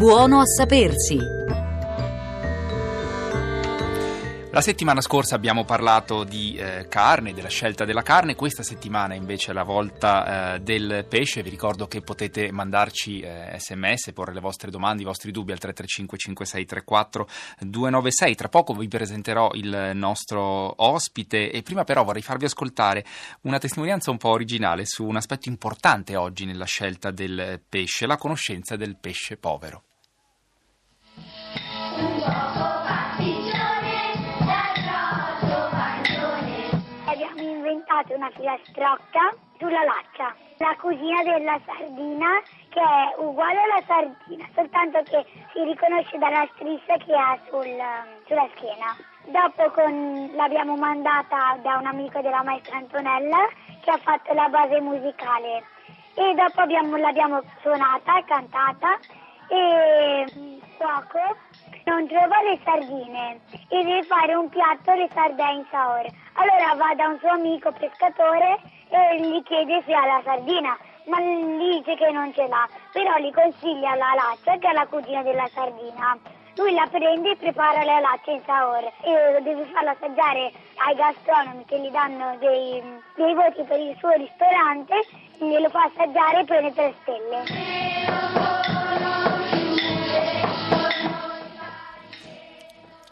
Buono a sapersi. La settimana scorsa abbiamo parlato di eh, carne, della scelta della carne, questa settimana invece è la volta eh, del pesce. Vi ricordo che potete mandarci eh, sms, porre le vostre domande, i vostri dubbi al 335 5634 296. Tra poco vi presenterò il nostro ospite e prima però vorrei farvi ascoltare una testimonianza un po' originale su un aspetto importante oggi nella scelta del pesce, la conoscenza del pesce povero. Inventato una filastrocca sulla laccia, la cugina della sardina che è uguale alla sardina, soltanto che si riconosce dalla striscia che ha sul, sulla schiena. Dopo con- l'abbiamo mandata da un amico della maestra Antonella che ha fatto la base musicale e dopo abbiamo- l'abbiamo suonata, cantata e il cuoco non trova le sardine e deve fare un piatto di sardine in saor. Allora va da un suo amico pescatore e gli chiede se ha la sardina, ma gli dice che non ce l'ha, però gli consiglia la laccia che è la cugina della sardina. Lui la prende e prepara la laccia in saor e deve farla assaggiare ai gastronomi che gli danno dei, dei voti per il suo ristorante, glielo fa assaggiare e prende tre stelle.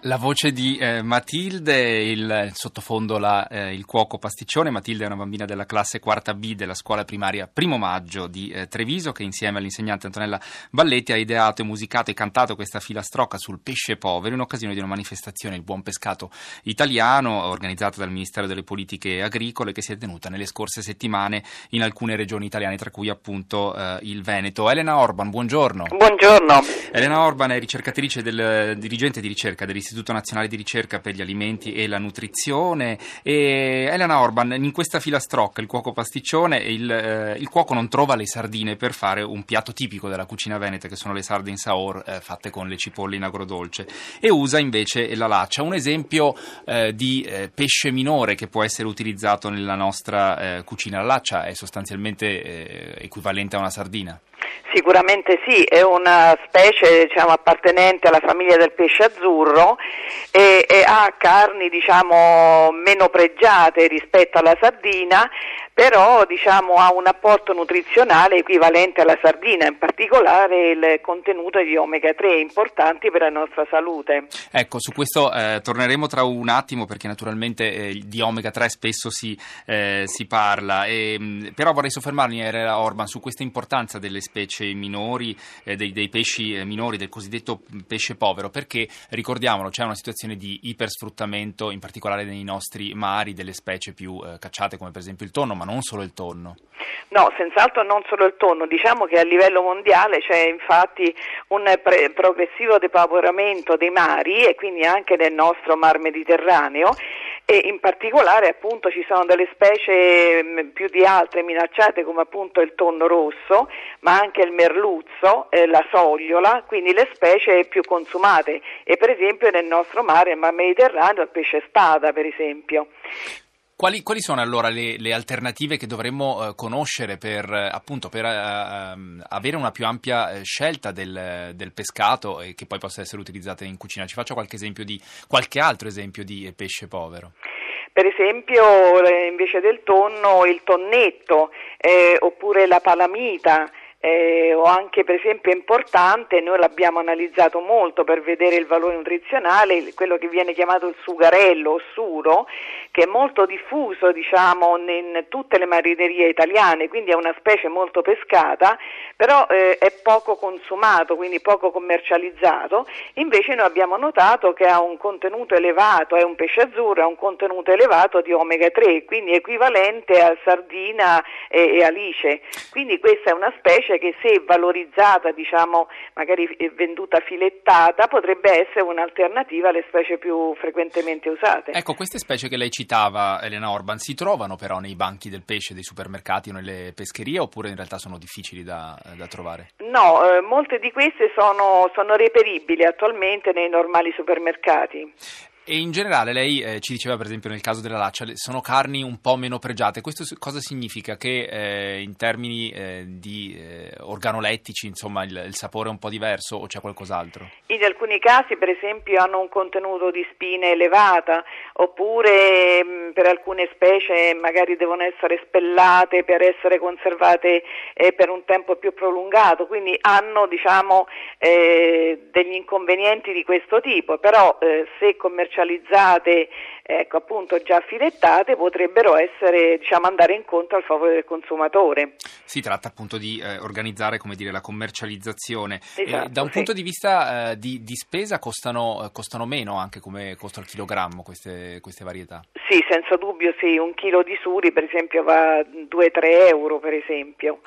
La voce di eh, Matilde, il sottofondo la, eh, il cuoco pasticcione. Matilde è una bambina della classe quarta B della scuola primaria Primo Maggio di eh, Treviso che insieme all'insegnante Antonella Balletti ha ideato, musicato e cantato questa filastrocca sul pesce povero in occasione di una manifestazione, il Buon Pescato Italiano, organizzata dal Ministero delle Politiche Agricole che si è tenuta nelle scorse settimane in alcune regioni italiane, tra cui appunto eh, il Veneto. Elena Orban, buongiorno. Buongiorno. Elena Orban è ricercatrice del dirigente di ricerca dell'Istituto Nazionale di Ricerca per gli Alimenti e la Nutrizione. E Elena Orban, in questa filastrocca, il cuoco pasticcione, il, eh, il cuoco non trova le sardine per fare un piatto tipico della cucina veneta, che sono le sarde in saor eh, fatte con le cipolle in agrodolce, e usa invece la laccia. Un esempio eh, di eh, pesce minore che può essere utilizzato nella nostra eh, cucina. La laccia è sostanzialmente eh, equivalente a una sardina. Sicuramente sì, è una specie diciamo, appartenente alla famiglia del pesce azzurro e, e ha carni diciamo, meno pregiate rispetto alla sardina, però diciamo, ha un apporto nutrizionale equivalente alla sardina, in particolare il contenuto di omega 3 importanti per la nostra salute. Ecco, su questo eh, torneremo tra un attimo perché naturalmente eh, di omega 3 spesso si, eh, si parla, e, mh, però vorrei soffermarmi, Era Orban, su questa importanza delle specie minori, eh, dei, dei, pesci eh, minori, del cosiddetto pesce povero, perché ricordiamolo, c'è una situazione di ipersfruttamento, in particolare nei nostri mari, delle specie più eh, cacciate come per esempio il tonno, non solo il tonno. No, senz'altro non solo il tonno, diciamo che a livello mondiale c'è infatti un pre- progressivo depauperamento dei mari e quindi anche del nostro mar Mediterraneo e in particolare appunto ci sono delle specie mh, più di altre minacciate come appunto il tonno rosso, ma anche il merluzzo, eh, la sogliola, quindi le specie più consumate e per esempio nel nostro mare, il mar Mediterraneo, il pesce spada per esempio. Quali, quali, sono allora le, le alternative che dovremmo uh, conoscere per, uh, appunto, per uh, avere una più ampia scelta del, del, pescato e che poi possa essere utilizzata in cucina? Ci faccio qualche, esempio di, qualche altro esempio di pesce povero. Per esempio, eh, invece del tonno, il tonnetto eh, oppure la palamita eh, o anche per esempio importante, noi l'abbiamo analizzato molto per vedere il valore nutrizionale, quello che viene chiamato il sugarello o suro, che è molto diffuso diciamo in tutte le marinerie italiane, quindi è una specie molto pescata, però eh, è poco consumato, quindi poco commercializzato, invece noi abbiamo notato che ha un contenuto elevato, è un pesce azzurro, ha un contenuto elevato di omega 3, quindi equivalente a sardina e, e alice, quindi questa è una specie che se valorizzata, diciamo magari venduta filettata, potrebbe essere un'alternativa alle specie più frequentemente usate. Ecco, queste specie che lei citava, Elena Orban, si trovano però nei banchi del pesce dei supermercati o nelle pescherie oppure in realtà sono difficili da, da trovare? No, eh, molte di queste sono, sono reperibili attualmente nei normali supermercati. E in generale lei eh, ci diceva per esempio nel caso della laccia sono carni un po' meno pregiate, questo cosa significa? Che eh, in termini eh, di eh, organolettici insomma il, il, sapore è un po' diverso o c'è qualcos'altro? In alcuni casi per esempio hanno un contenuto di spine elevata oppure mh, mm, per alcune specie magari devono essere spellate per essere conservate eh, per un tempo più prolungato, quindi hanno diciamo eh, degli inconvenienti di questo tipo, però se commercializzate commercializzate, ecco appunto già filettate, potrebbero essere, diciamo, andare incontro al favore del consumatore. Si tratta appunto di eh, organizzare come dire, la commercializzazione. Esatto, da un sì. punto di vista eh, di, di, spesa costano, eh, costano, meno anche come costo al chilogrammo queste, queste, varietà? Sì, senza dubbio sì, un chilo di suri per esempio va 2-3 euro per esempio.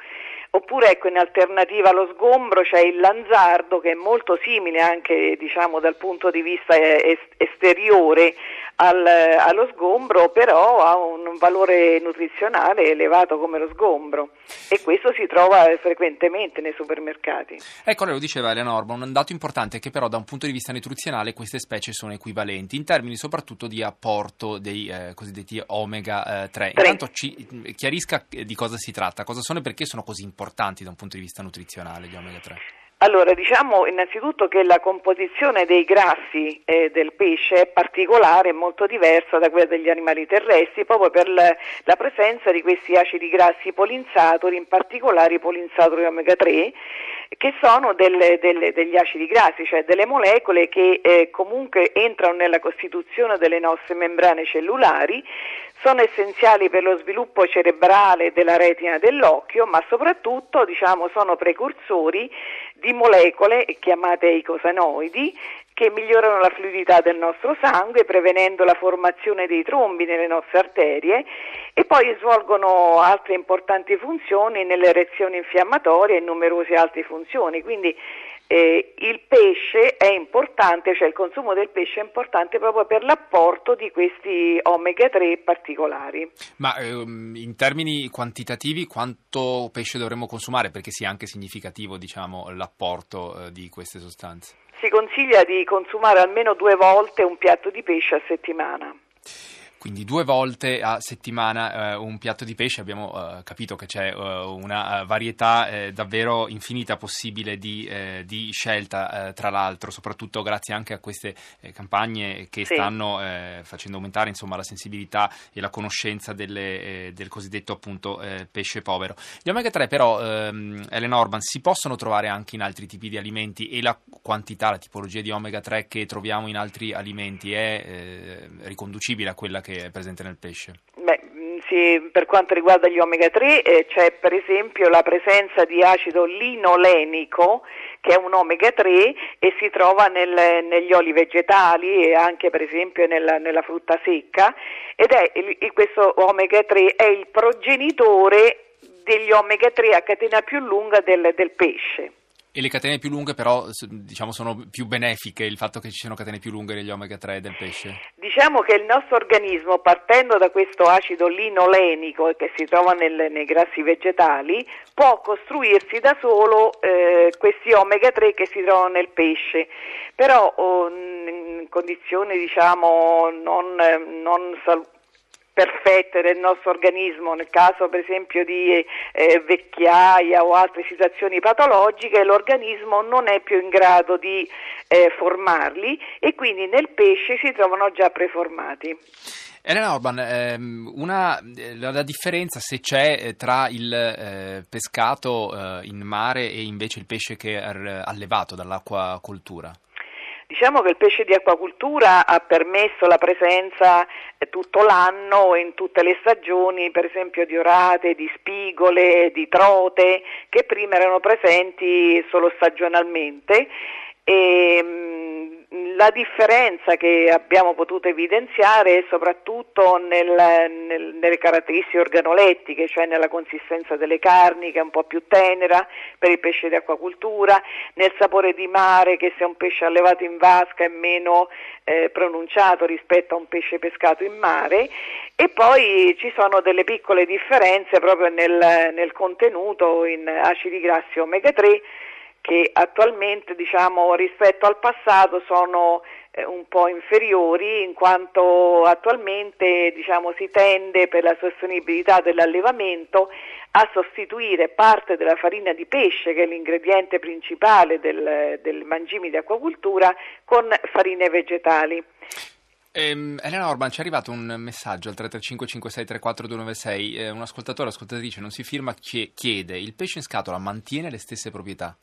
Oppure ecco, in alternativa allo sgombro c'è il lanzardo che è molto simile anche diciamo, dal punto di vista esteriore al, allo sgombro, però ha un valore nutrizionale elevato come lo sgombro e questo si trova frequentemente nei supermercati. Ecco, lei lo diceva Elena Orban, un dato importante è che però da un punto di vista nutrizionale queste specie sono equivalenti, in termini soprattutto di apporto dei eh, cosiddetti omega eh, 3. 3. Intanto ci chiarisca di cosa si tratta, cosa sono e perché sono così importanti importanti da un punto di vista nutrizionale gli omega 3? Allora, diciamo innanzitutto che la composizione dei grassi eh, del pesce è particolare, molto diversa da quella degli animali terrestri, proprio per la, la presenza di questi acidi grassi polinsatori, in particolare i polinsatori omega 3, che sono delle, delle, degli acidi grassi, cioè delle molecole che eh, comunque entrano nella costituzione delle nostre membrane cellulari, sono essenziali per lo sviluppo cerebrale della retina dell'occhio, ma soprattutto diciamo, sono precursori di molecole chiamate eicosanoidi che migliorano la fluidità del nostro sangue prevenendo la formazione dei trombi nelle nostre arterie e poi svolgono altre importanti funzioni nelle reazioni infiammatorie e numerose altre funzioni. Quindi eh, il pesce è importante, cioè il consumo del pesce è importante proprio per l'apporto di questi omega 3 particolari. Ma ehm, in termini quantitativi quanto pesce dovremmo consumare perché sia anche significativo diciamo, l'apporto eh, di queste sostanze? Si consiglia di consumare almeno due volte un piatto di pesce a settimana quindi due volte a settimana eh, un piatto di pesce, abbiamo eh, capito che c'è eh, una eh, varietà eh, davvero infinita possibile di, eh, di scelta, tra l'altro, soprattutto grazie anche a queste campagne che sì. stanno facendo aumentare insomma, la sensibilità e la conoscenza delle, del cosiddetto appunto pesce povero. Gli omega 3 però, ehm, Elena Orban, si possono trovare anche in altri tipi di alimenti e la quantità, la tipologia di omega 3 che troviamo in altri alimenti è riconducibile a quella che che è presente nel pesce? Beh, mm, sì, per quanto riguarda gli omega 3 eh, c'è per esempio la presenza di acido linolenico che è un omega 3 e si trova nel, negli oli vegetali e anche per esempio nella, nella frutta secca ed è il, questo omega 3 è il progenitore degli omega 3 a catena più lunga del, del pesce. E le catene più lunghe però diciamo, sono più benefiche, il fatto che ci siano catene più lunghe negli omega 3 del pesce? Diciamo che il nostro organismo, partendo da questo acido linolenico che si trova nel, nei grassi vegetali, può costruirsi da solo eh, questi omega 3 che si trovano nel pesce, però oh, in condizioni diciamo, non, non salutari perfette del nostro organismo, nel caso per esempio di eh, vecchiaia o altre situazioni patologiche, l'organismo non è più in grado di eh, formarli e quindi nel pesce si trovano già preformati. Elena Orban, ehm, una, la, differenza se c'è eh, tra il eh, pescato eh, in mare e invece il pesce che è allevato dall'acquacoltura? Diciamo che il pesce di acquacultura ha permesso la presenza eh, tutto l'anno in tutte le stagioni, per esempio di orate, di spigole, di trote, che prima erano presenti solo stagionalmente. E, mm, la differenza che abbiamo potuto evidenziare è soprattutto nel, nel, nelle caratteristiche organolettiche, cioè nella consistenza delle carni che è un po' più tenera per il pesce di acquacultura, nel sapore di mare che se è un pesce allevato in vasca è meno eh, pronunciato rispetto a un pesce pescato in mare. E poi ci sono delle piccole differenze proprio nel, nel contenuto in acidi grassi omega 3 che attualmente diciamo, rispetto al passato sono eh, un po' inferiori in quanto attualmente diciamo, si tende per la sostenibilità dell'allevamento a sostituire parte della farina di pesce che è l'ingrediente principale del, del mangimi di acquacultura con farine vegetali. Ehm, Elena Orban, ci è arrivato un messaggio al 33556342296, eh, un ascoltatore, ascoltatrice, non si firma, chiede, il pesce in scatola mantiene le stesse proprietà?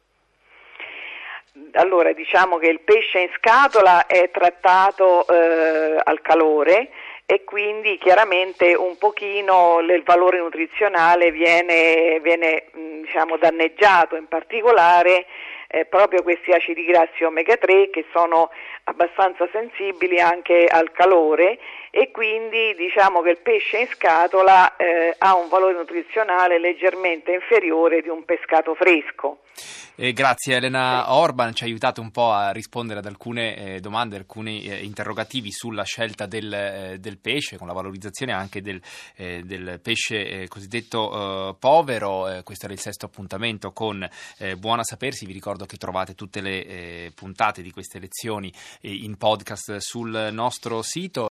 Allora, diciamo che il pesce in scatola è trattato eh, al calore e quindi chiaramente un pochino il valore nutrizionale viene, viene diciamo, danneggiato, in particolare eh, proprio questi acidi grassi omega 3 che sono abbastanza sensibili anche al calore e quindi diciamo che il pesce in scatola eh, ha un valore nutrizionale leggermente inferiore di un pescato fresco. Eh, grazie Elena Orban, ci ha aiutato un po' a rispondere ad alcune eh, domande, alcuni eh, interrogativi sulla scelta del, eh, del, pesce, con la valorizzazione anche del, eh, del pesce eh, cosiddetto povero. questo era il sesto appuntamento con Buona Sapersi. Vi ricordo che trovate tutte le puntate di queste lezioni in podcast sul nostro sito.